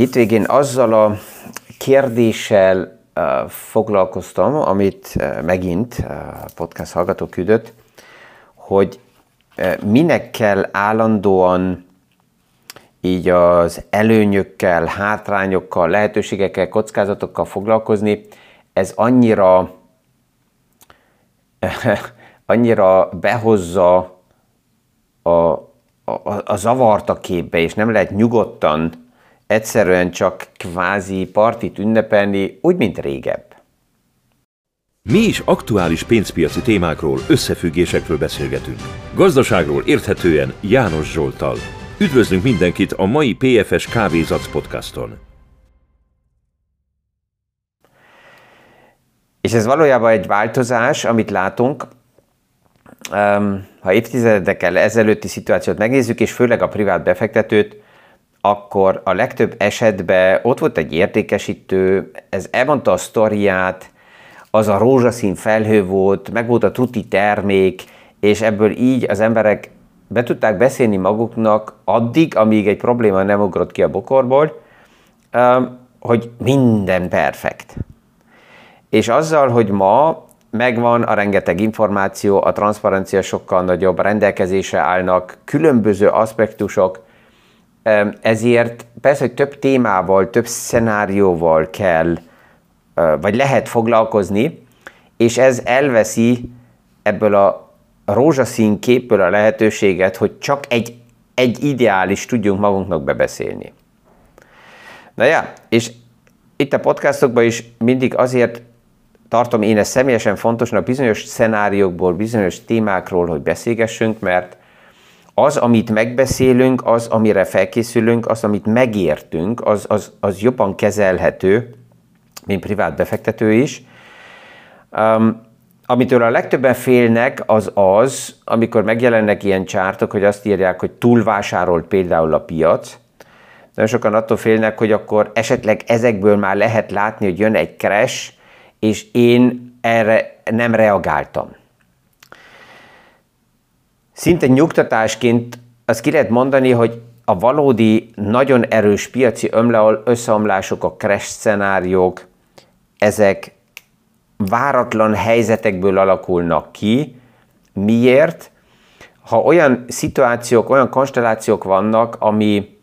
hétvégén azzal a kérdéssel foglalkoztam, amit megint a podcast hallgató küldött, hogy minek kell állandóan így az előnyökkel, hátrányokkal, lehetőségekkel, kockázatokkal foglalkozni, ez annyira annyira behozza a, a, a zavart a képbe, és nem lehet nyugodtan egyszerűen csak kvázi partit ünnepelni, úgy, mint régebb. Mi is aktuális pénzpiaci témákról, összefüggésekről beszélgetünk. Gazdaságról érthetően János Zsoltal. Üdvözlünk mindenkit a mai PFS Kávézac podcaston. És ez valójában egy változás, amit látunk, ha évtizedekkel ezelőtti szituációt megnézzük, és főleg a privát befektetőt, akkor a legtöbb esetben ott volt egy értékesítő, ez elmondta a sztoriát, az a rózsaszín felhő volt, meg volt a tuti termék, és ebből így az emberek be tudták beszélni maguknak addig, amíg egy probléma nem ugrott ki a bokorból, hogy minden perfekt. És azzal, hogy ma megvan a rengeteg információ, a transzparencia sokkal nagyobb, rendelkezésre állnak különböző aspektusok, ezért persze, hogy több témával, több szenárióval kell, vagy lehet foglalkozni, és ez elveszi ebből a rózsaszín képből a lehetőséget, hogy csak egy, egy ideális tudjunk magunknak bebeszélni. Na ja, és itt a podcastokban is mindig azért tartom én ezt személyesen fontosnak bizonyos szenáriókból, bizonyos témákról, hogy beszélgessünk, mert az, amit megbeszélünk, az, amire felkészülünk, az, amit megértünk, az, az, az jobban kezelhető, mint privát befektető is. Um, amitől a legtöbben félnek, az az, amikor megjelennek ilyen csártok, hogy azt írják, hogy túlvásárolt például a piac. Nagyon sokan attól félnek, hogy akkor esetleg ezekből már lehet látni, hogy jön egy crash, és én erre nem reagáltam. Szinte nyugtatásként azt ki lehet mondani, hogy a valódi, nagyon erős piaci összeomlások, a crash szenáriók, ezek váratlan helyzetekből alakulnak ki. Miért? Ha olyan szituációk, olyan konstellációk vannak, ami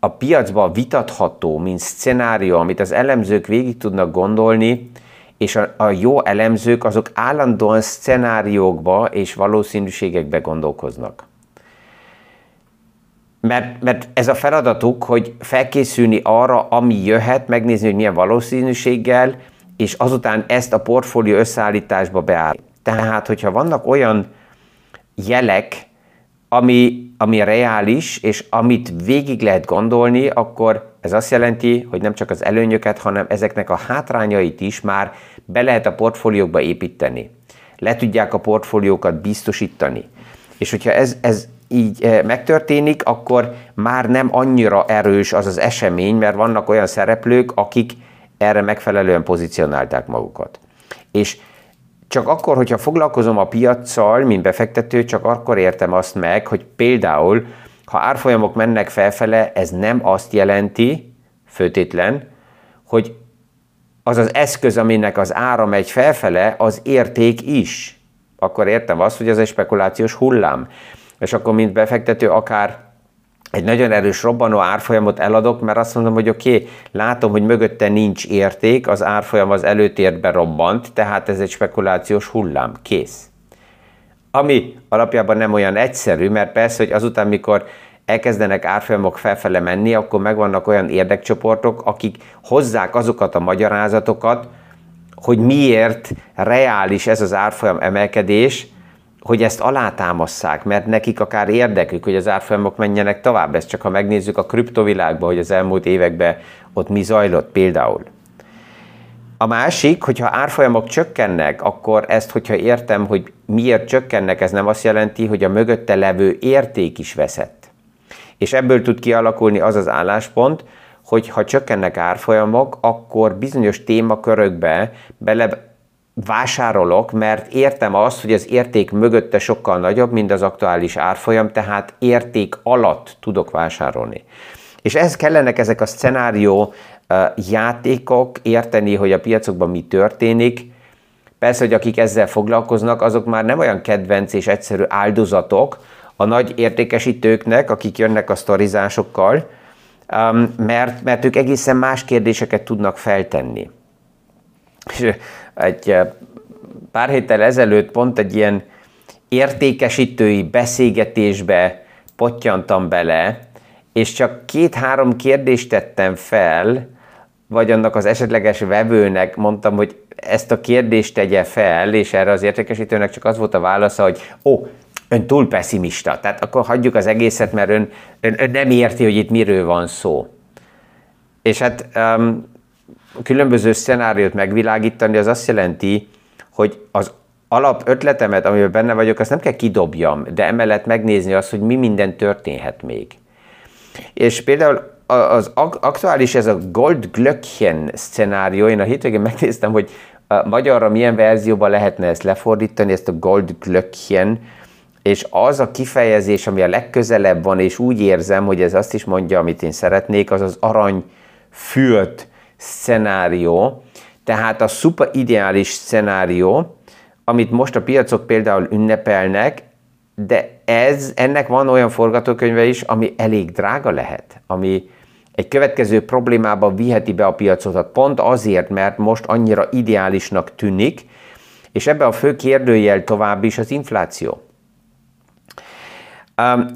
a piacban vitatható, mint szenárió, amit az elemzők végig tudnak gondolni, és a, a jó elemzők azok állandóan szenáriókba és valószínűségekbe gondolkoznak. Mert, mert ez a feladatuk, hogy felkészülni arra, ami jöhet, megnézni, hogy milyen valószínűséggel, és azután ezt a portfólió összeállításba beáll. Tehát, hogyha vannak olyan jelek, ami, ami reális, és amit végig lehet gondolni, akkor ez azt jelenti, hogy nem csak az előnyöket, hanem ezeknek a hátrányait is már be lehet a portfóliókba építeni. Le tudják a portfóliókat biztosítani. És hogyha ez, ez így eh, megtörténik, akkor már nem annyira erős az az esemény, mert vannak olyan szereplők, akik erre megfelelően pozícionálták magukat. És csak akkor, hogyha foglalkozom a piaccal, mint befektető, csak akkor értem azt meg, hogy például, ha árfolyamok mennek felfele, ez nem azt jelenti, főtétlen, hogy az az eszköz, aminek az ára megy felfele, az érték is. Akkor értem azt, hogy ez egy spekulációs hullám. És akkor, mint befektető, akár egy nagyon erős robbanó árfolyamot eladok, mert azt mondom, hogy oké, okay, látom, hogy mögötte nincs érték, az árfolyam az előtérbe robbant, tehát ez egy spekulációs hullám, kész. Ami alapjában nem olyan egyszerű, mert persze, hogy azután, mikor elkezdenek árfolyamok felfele menni, akkor megvannak olyan érdekcsoportok, akik hozzák azokat a magyarázatokat, hogy miért reális ez az árfolyam emelkedés, hogy ezt alátámasszák, mert nekik akár érdekük, hogy az árfolyamok menjenek tovább. Ezt csak ha megnézzük a kriptovilágban, hogy az elmúlt években ott mi zajlott például. A másik, hogyha árfolyamok csökkennek, akkor ezt, hogyha értem, hogy miért csökkennek, ez nem azt jelenti, hogy a mögötte levő érték is veszett. És ebből tud kialakulni az az álláspont, hogy ha csökkennek árfolyamok, akkor bizonyos témakörökbe bele vásárolok, mert értem azt, hogy az érték mögötte sokkal nagyobb, mint az aktuális árfolyam, tehát érték alatt tudok vásárolni. És ehhez kellenek ezek a szenárió játékok, érteni, hogy a piacokban mi történik. Persze, hogy akik ezzel foglalkoznak, azok már nem olyan kedvenc és egyszerű áldozatok a nagy értékesítőknek, akik jönnek a sztorizásokkal, mert, mert ők egészen más kérdéseket tudnak feltenni. És egy pár héttel ezelőtt pont egy ilyen értékesítői beszélgetésbe pottyantam bele, és csak két-három kérdést tettem fel, vagy annak az esetleges vevőnek mondtam, hogy ezt a kérdést tegye fel, és erre az értékesítőnek csak az volt a válasza, hogy ó, ön túl pessimista, tehát akkor hagyjuk az egészet, mert ön, ön, ön nem érti, hogy itt miről van szó. És hát um, különböző szenáriót megvilágítani, az azt jelenti, hogy az alap ötletemet, amiben benne vagyok, azt nem kell kidobjam, de emellett megnézni azt, hogy mi minden történhet még. És például az aktuális ez a Gold Glöckchen szenárió, én a hétvégén megnéztem, hogy a magyarra milyen verzióban lehetne ezt lefordítani, ezt a Gold Glöckchen, és az a kifejezés, ami a legközelebb van, és úgy érzem, hogy ez azt is mondja, amit én szeretnék, az az arany fürt szenárió, tehát a szuper ideális szenárió, amit most a piacok például ünnepelnek, de ez, ennek van olyan forgatókönyve is, ami elég drága lehet, ami egy következő problémába viheti be a piacot, pont azért, mert most annyira ideálisnak tűnik, és ebbe a fő kérdőjel tovább is az infláció. Um,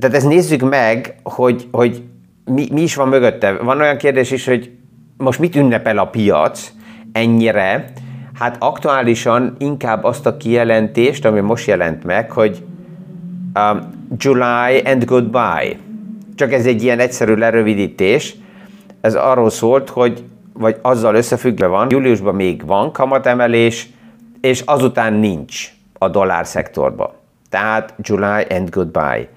tehát ezt nézzük meg, hogy, hogy mi, mi is van mögötte. Van olyan kérdés is, hogy most mit ünnepel a piac ennyire? Hát aktuálisan inkább azt a kijelentést, ami most jelent meg, hogy um, July and goodbye. Csak ez egy ilyen egyszerű lerövidítés. Ez arról szólt, hogy vagy azzal összefüggve van, júliusban még van kamatemelés, és azután nincs a dollár szektorban. Tehát July and goodbye.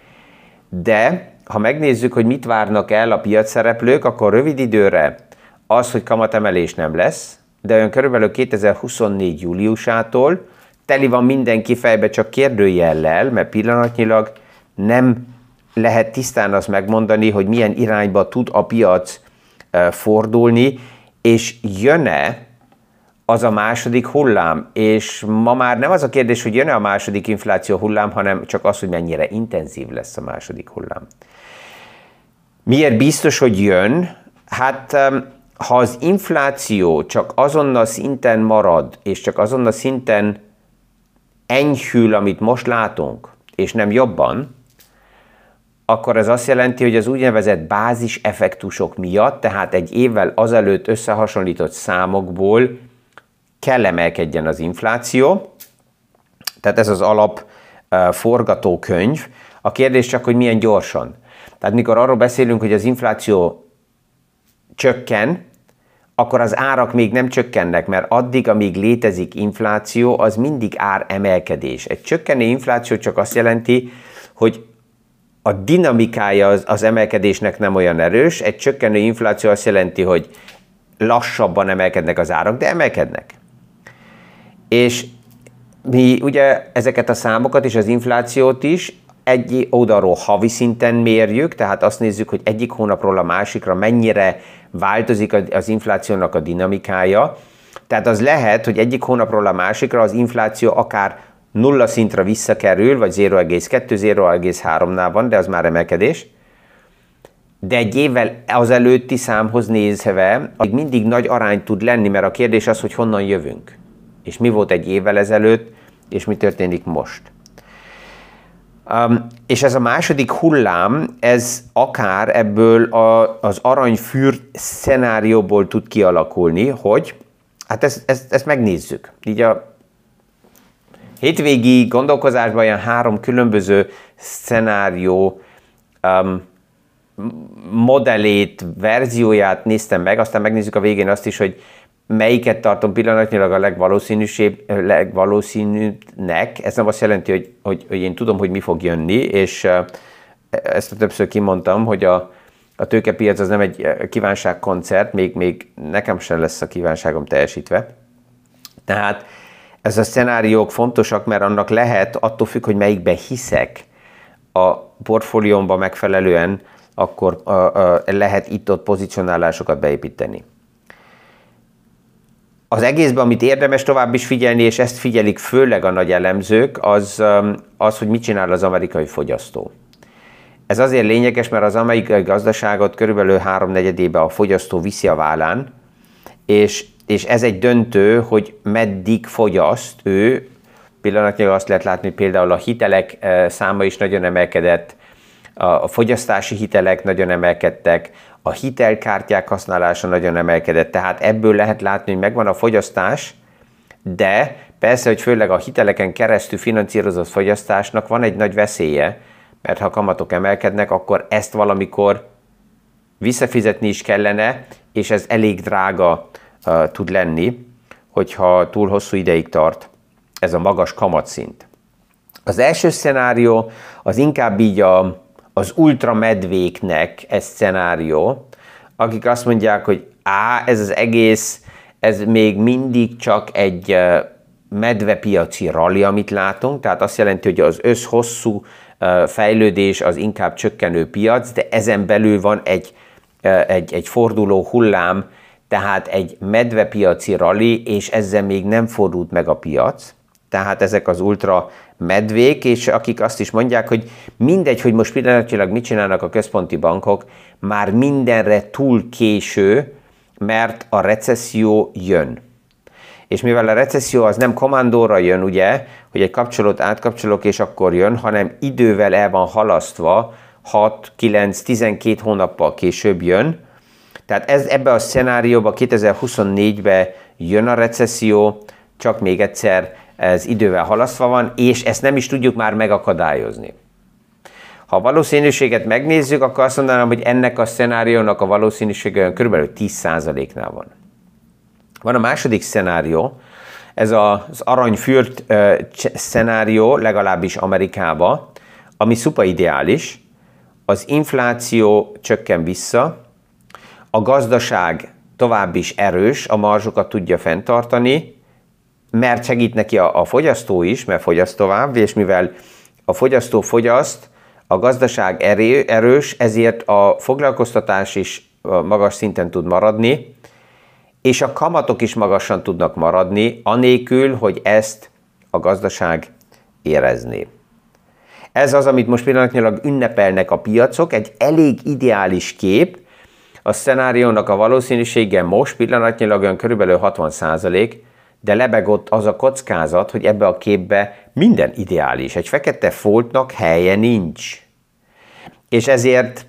De ha megnézzük, hogy mit várnak el a piac szereplők, akkor rövid időre az, hogy kamatemelés nem lesz, de olyan körülbelül 2024 júliusától teli van mindenki fejbe csak kérdőjellel, mert pillanatnyilag nem lehet tisztán azt megmondani, hogy milyen irányba tud a piac fordulni, és jön-e az a második hullám, és ma már nem az a kérdés, hogy jön-e a második infláció hullám, hanem csak az, hogy mennyire intenzív lesz a második hullám. Miért biztos, hogy jön? Hát ha az infláció csak azon a szinten marad, és csak azon a szinten enyhül, amit most látunk, és nem jobban, akkor ez azt jelenti, hogy az úgynevezett bázis effektusok miatt, tehát egy évvel azelőtt összehasonlított számokból kell emelkedjen az infláció, tehát ez az alap forgatókönyv. A kérdés csak, hogy milyen gyorsan. Tehát mikor arról beszélünk, hogy az infláció csökken, akkor az árak még nem csökkennek, mert addig, amíg létezik infláció, az mindig ár emelkedés. Egy csökkenő infláció csak azt jelenti, hogy a dinamikája az, az emelkedésnek nem olyan erős. Egy csökkenő infláció azt jelenti, hogy lassabban emelkednek az árak, de emelkednek. És mi ugye ezeket a számokat és az inflációt is egy oldalról havi szinten mérjük, tehát azt nézzük, hogy egyik hónapról a másikra mennyire változik az inflációnak a dinamikája. Tehát az lehet, hogy egyik hónapról a másikra az infláció akár nulla szintre visszakerül, vagy 0,2-0,3-nál van, de az már emelkedés. De egy évvel az előtti számhoz nézve, még mindig nagy arány tud lenni, mert a kérdés az, hogy honnan jövünk. És mi volt egy évvel ezelőtt, és mi történik most. Um, és ez a második hullám, ez akár ebből a, az aranyfűr szenárióból tud kialakulni, hogy hát ezt, ezt, ezt megnézzük. Így a hétvégi gondolkozásban ilyen három különböző szenárió um, modellét, verzióját néztem meg, aztán megnézzük a végén azt is, hogy melyiket tartom pillanatnyilag a legvalószínűnek. Ez nem azt jelenti, hogy, hogy, hogy én tudom, hogy mi fog jönni, és ezt a többször kimondtam, hogy a, a tőkepiac az nem egy kívánságkoncert, még, még nekem sem lesz a kívánságom teljesítve. Tehát ez a szenáriók fontosak, mert annak lehet, attól függ, hogy melyikbe hiszek a portfóliómba megfelelően akkor lehet itt-ott pozicionálásokat beépíteni. Az egészben, amit érdemes tovább is figyelni, és ezt figyelik főleg a nagy elemzők, az, az hogy mit csinál az amerikai fogyasztó. Ez azért lényeges, mert az amerikai gazdaságot körülbelül háromnegyedébe a fogyasztó viszi a vállán, és, és ez egy döntő, hogy meddig fogyaszt ő. Pillanatnyilag azt lehet látni, hogy például a hitelek eh, száma is nagyon emelkedett, a fogyasztási hitelek nagyon emelkedtek, a hitelkártyák használása nagyon emelkedett, tehát ebből lehet látni, hogy megvan a fogyasztás, de persze, hogy főleg a hiteleken keresztül finanszírozott fogyasztásnak van egy nagy veszélye, mert ha kamatok emelkednek, akkor ezt valamikor visszafizetni is kellene, és ez elég drága uh, tud lenni, hogyha túl hosszú ideig tart ez a magas kamatszint. Az első szenárió az inkább így a, az ultramedvéknek ez szenárió, akik azt mondják, hogy á, ez az egész, ez még mindig csak egy medvepiaci rally, amit látunk, tehát azt jelenti, hogy az összhosszú fejlődés az inkább csökkenő piac, de ezen belül van egy, egy, egy forduló hullám, tehát egy medvepiaci rally, és ezzel még nem fordult meg a piac. Tehát ezek az ultra medvék, és akik azt is mondják, hogy mindegy, hogy most pillanatilag mit csinálnak a központi bankok, már mindenre túl késő, mert a recesszió jön. És mivel a recesszió az nem kommandóra jön, ugye, hogy egy kapcsolót átkapcsolok és akkor jön, hanem idővel el van halasztva, 6, 9, 12 hónappal később jön. Tehát ez ebbe a szenárióba 2024-be jön a recesszió, csak még egyszer ez idővel halasztva van, és ezt nem is tudjuk már megakadályozni. Ha a valószínűséget megnézzük, akkor azt mondanám, hogy ennek a szenáriónak a valószínűsége kb. 10%-nál van. Van a második szenárió, ez az aranyfürt szenárió, legalábbis Amerikában, ami szuper ideális, az infláció csökken vissza, a gazdaság tovább is erős, a marzsokat tudja fenntartani, mert segít neki a, a fogyasztó is, mert fogyaszt tovább, és mivel a fogyasztó fogyaszt, a gazdaság erő, erős, ezért a foglalkoztatás is magas szinten tud maradni, és a kamatok is magasan tudnak maradni, anélkül, hogy ezt a gazdaság érezné. Ez az, amit most pillanatnyilag ünnepelnek a piacok, egy elég ideális kép, a szenáriónak a valószínűsége most pillanatnyilag olyan körülbelül 60 százalék, de lebegott az a kockázat, hogy ebbe a képbe minden ideális. Egy fekete foltnak helye nincs. És ezért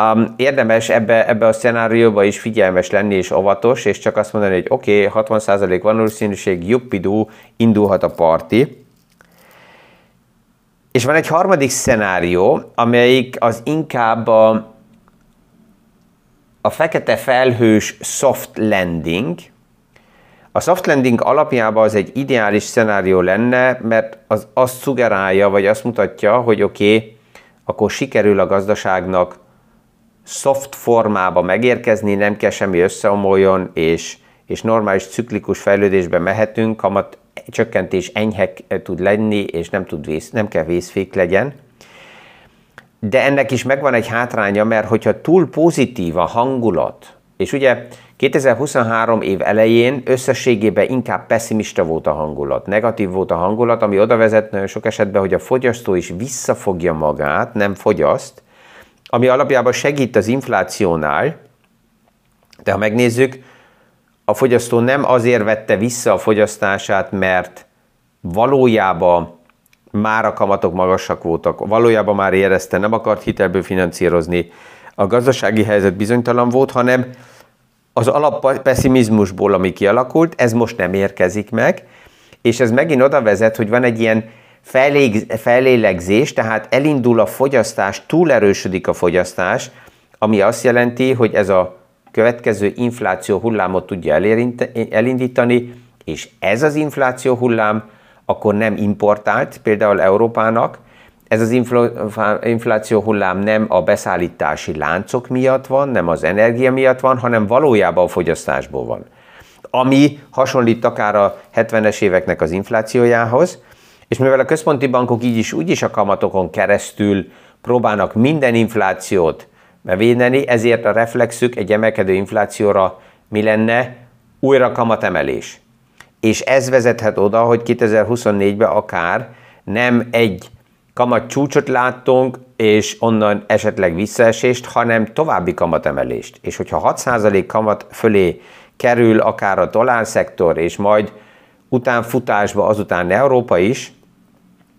um, érdemes ebbe, ebbe a szenárióba is figyelmes lenni és óvatos, és csak azt mondani, hogy oké, okay, 60% van valószínűség, juppidú, indulhat a parti. És van egy harmadik szenárió, amelyik az inkább a, a fekete felhős soft landing, a soft landing alapjában az egy ideális szenárió lenne, mert az azt szugerálja, vagy azt mutatja, hogy oké, okay, akkor sikerül a gazdaságnak soft formába megérkezni, nem kell semmi összeomoljon, és, és normális ciklikus fejlődésbe mehetünk, kamat csökkentés enyhe tud lenni, és nem, tud vész, nem kell vészfék legyen. De ennek is megvan egy hátránya, mert hogyha túl pozitív a hangulat, és ugye 2023 év elején összességében inkább pessimista volt a hangulat, negatív volt a hangulat, ami oda vezet nagyon sok esetben, hogy a fogyasztó is visszafogja magát, nem fogyaszt, ami alapjában segít az inflációnál, de ha megnézzük, a fogyasztó nem azért vette vissza a fogyasztását, mert valójában már a kamatok magasak voltak, valójában már érezte, nem akart hitelből finanszírozni, a gazdasági helyzet bizonytalan volt, hanem az alappesszimizmusból, ami kialakult, ez most nem érkezik meg, és ez megint oda vezet, hogy van egy ilyen felég, felélegzés, tehát elindul a fogyasztás, túlerősödik a fogyasztás, ami azt jelenti, hogy ez a következő infláció hullámot tudja elindítani, és ez az infláció hullám akkor nem importált, például Európának, ez az infláció hullám nem a beszállítási láncok miatt van, nem az energia miatt van, hanem valójában a fogyasztásból van. Ami hasonlít akár a 70-es éveknek az inflációjához, és mivel a központi bankok így is úgy is a kamatokon keresztül próbálnak minden inflációt védeni, ezért a reflexük egy emelkedő inflációra mi lenne? Újra kamatemelés. És ez vezethet oda, hogy 2024-ben akár nem egy kamat csúcsot láttunk, és onnan esetleg visszaesést, hanem további kamatemelést. És hogyha 6% kamat fölé kerül akár a dollárszektor, és majd utánfutásba azután Európa is,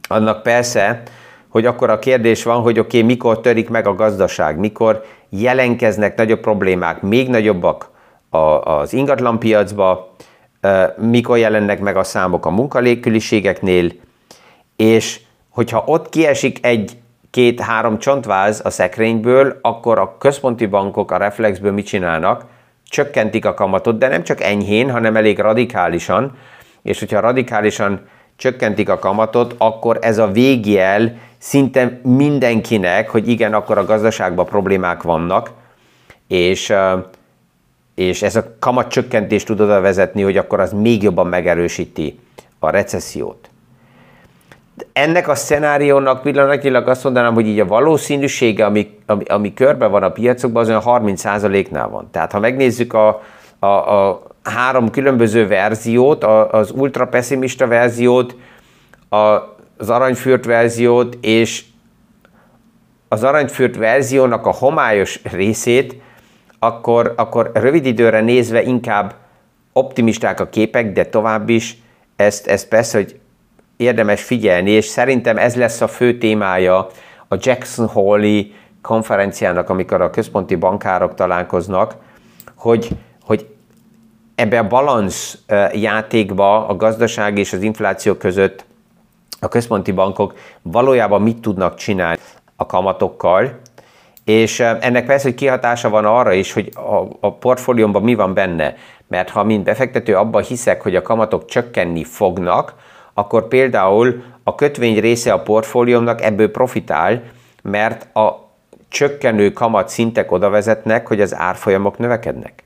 annak persze, hogy akkor a kérdés van, hogy oké, okay, mikor törik meg a gazdaság, mikor jelenkeznek nagyobb problémák, még nagyobbak az ingatlanpiacba, mikor jelennek meg a számok a munkalékküliségeknél, és hogyha ott kiesik egy két-három csontváz a szekrényből, akkor a központi bankok a reflexből mit csinálnak? Csökkentik a kamatot, de nem csak enyhén, hanem elég radikálisan, és hogyha radikálisan csökkentik a kamatot, akkor ez a végjel szinte mindenkinek, hogy igen, akkor a gazdaságban problémák vannak, és, és ez a kamatcsökkentés tud oda vezetni, hogy akkor az még jobban megerősíti a recessziót. Ennek a szenáriónak pillanatilag azt mondanám, hogy így a valószínűsége, ami, ami, ami körbe van a piacokban, az olyan 30%-nál van. Tehát ha megnézzük a, a, a három különböző verziót, az ultra pessimista verziót, az aranyfürt verziót és az aranyfürt verziónak a homályos részét, akkor, akkor rövid időre nézve inkább optimisták a képek, de tovább is ezt, ezt persze, hogy érdemes figyelni, és szerintem ez lesz a fő témája a Jackson Hole-i konferenciának, amikor a központi bankárok találkoznak, hogy, hogy ebbe a balansz játékba a gazdaság és az infláció között a központi bankok valójában mit tudnak csinálni a kamatokkal, és ennek persze, hogy kihatása van arra is, hogy a, a portfóliómban mi van benne, mert ha mint befektető abban hiszek, hogy a kamatok csökkenni fognak, akkor például a kötvény része a portfóliómnak ebből profitál, mert a csökkenő kamat szintek oda vezetnek, hogy az árfolyamok növekednek.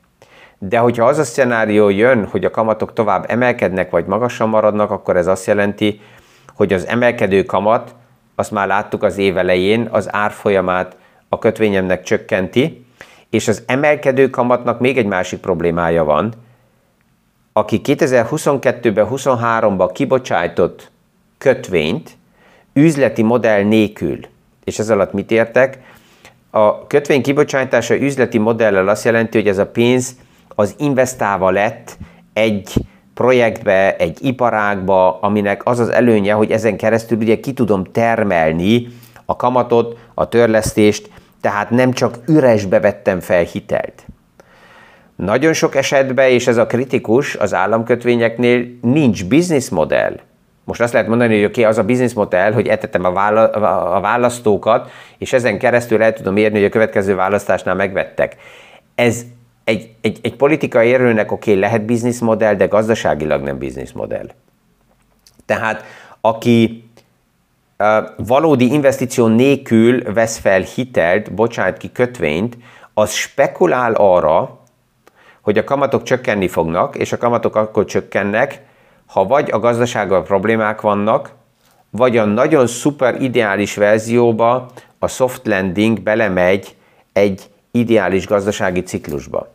De hogyha az a szenárió jön, hogy a kamatok tovább emelkednek, vagy magasan maradnak, akkor ez azt jelenti, hogy az emelkedő kamat, azt már láttuk az év elején, az árfolyamát a kötvényemnek csökkenti, és az emelkedő kamatnak még egy másik problémája van, aki 2022-ben, 23-ban kibocsájtott kötvényt üzleti modell nélkül, és ez alatt mit értek? A kötvény kibocsátása üzleti modellel azt jelenti, hogy ez a pénz az investálva lett egy projektbe, egy iparágba, aminek az az előnye, hogy ezen keresztül ugye ki tudom termelni a kamatot, a törlesztést, tehát nem csak üresbe vettem fel hitelt. Nagyon sok esetben, és ez a kritikus az államkötvényeknél, nincs business modell. Most azt lehet mondani, hogy oké, okay, az a business modell, hogy etetem a, vála- a választókat, és ezen keresztül el tudom érni, hogy a következő választásnál megvettek. Ez egy, egy, egy politikai erőnek oké, okay, lehet business modell, de gazdaságilag nem business modell. Tehát aki valódi investíció nélkül vesz fel hitelt, bocsánat ki kötvényt, az spekulál arra, hogy a kamatok csökkenni fognak, és a kamatok akkor csökkennek, ha vagy a gazdasággal problémák vannak, vagy a nagyon szuper ideális verzióba a soft landing belemegy egy ideális gazdasági ciklusba.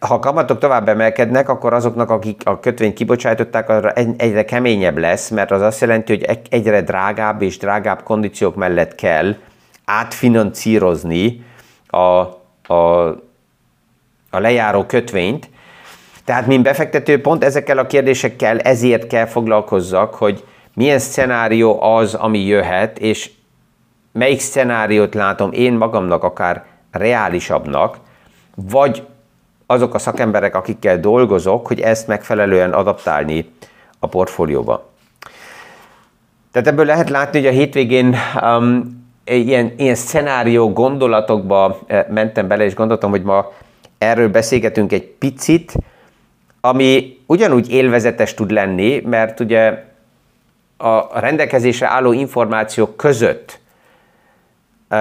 Ha a kamatok tovább emelkednek, akkor azoknak, akik a kötvényt kibocsátották, arra egyre keményebb lesz, mert az azt jelenti, hogy egyre drágább és drágább kondíciók mellett kell átfinancírozni a, a, a lejáró kötvényt. Tehát, mint befektető, pont ezekkel a kérdésekkel ezért kell foglalkozzak, hogy milyen szenárió az, ami jöhet, és melyik szenáriót látom én magamnak akár reálisabbnak, vagy azok a szakemberek, akikkel dolgozok, hogy ezt megfelelően adaptálni a portfólióba. Tehát ebből lehet látni, hogy a hétvégén um, ilyen, ilyen szenárió gondolatokba eh, mentem bele, és gondoltam, hogy ma erről beszélgetünk egy picit, ami ugyanúgy élvezetes tud lenni, mert ugye a rendelkezésre álló információk között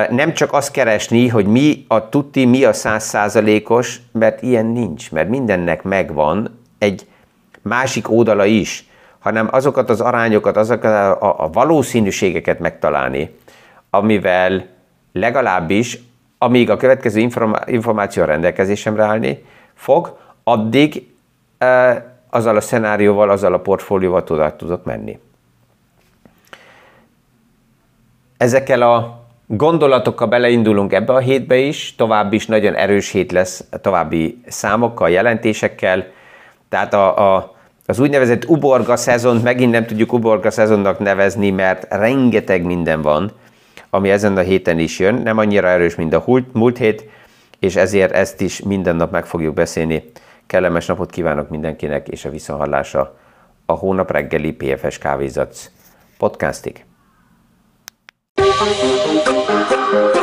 nem csak azt keresni, hogy mi a tuti, mi a százszázalékos, mert ilyen nincs, mert mindennek megvan egy másik oldala is, hanem azokat az arányokat, azokat a, a valószínűségeket megtalálni, amivel legalábbis, amíg a következő információ rendelkezésemre állni fog, addig e, azzal a szenárióval, azzal a portfólióval tudok, tudok menni. Ezekkel a gondolatokkal beleindulunk ebbe a hétbe is, tovább is nagyon erős hét lesz további számokkal, jelentésekkel, tehát a, a, az úgynevezett uborga szezont megint nem tudjuk uborga szezonnak nevezni, mert rengeteg minden van, ami ezen a héten is jön, nem annyira erős, mint a múlt hét, és ezért ezt is minden nap meg fogjuk beszélni. Kellemes napot kívánok mindenkinek, és a visszahallása a hónap reggeli PFS Kávézatsz podcastig. Thank you.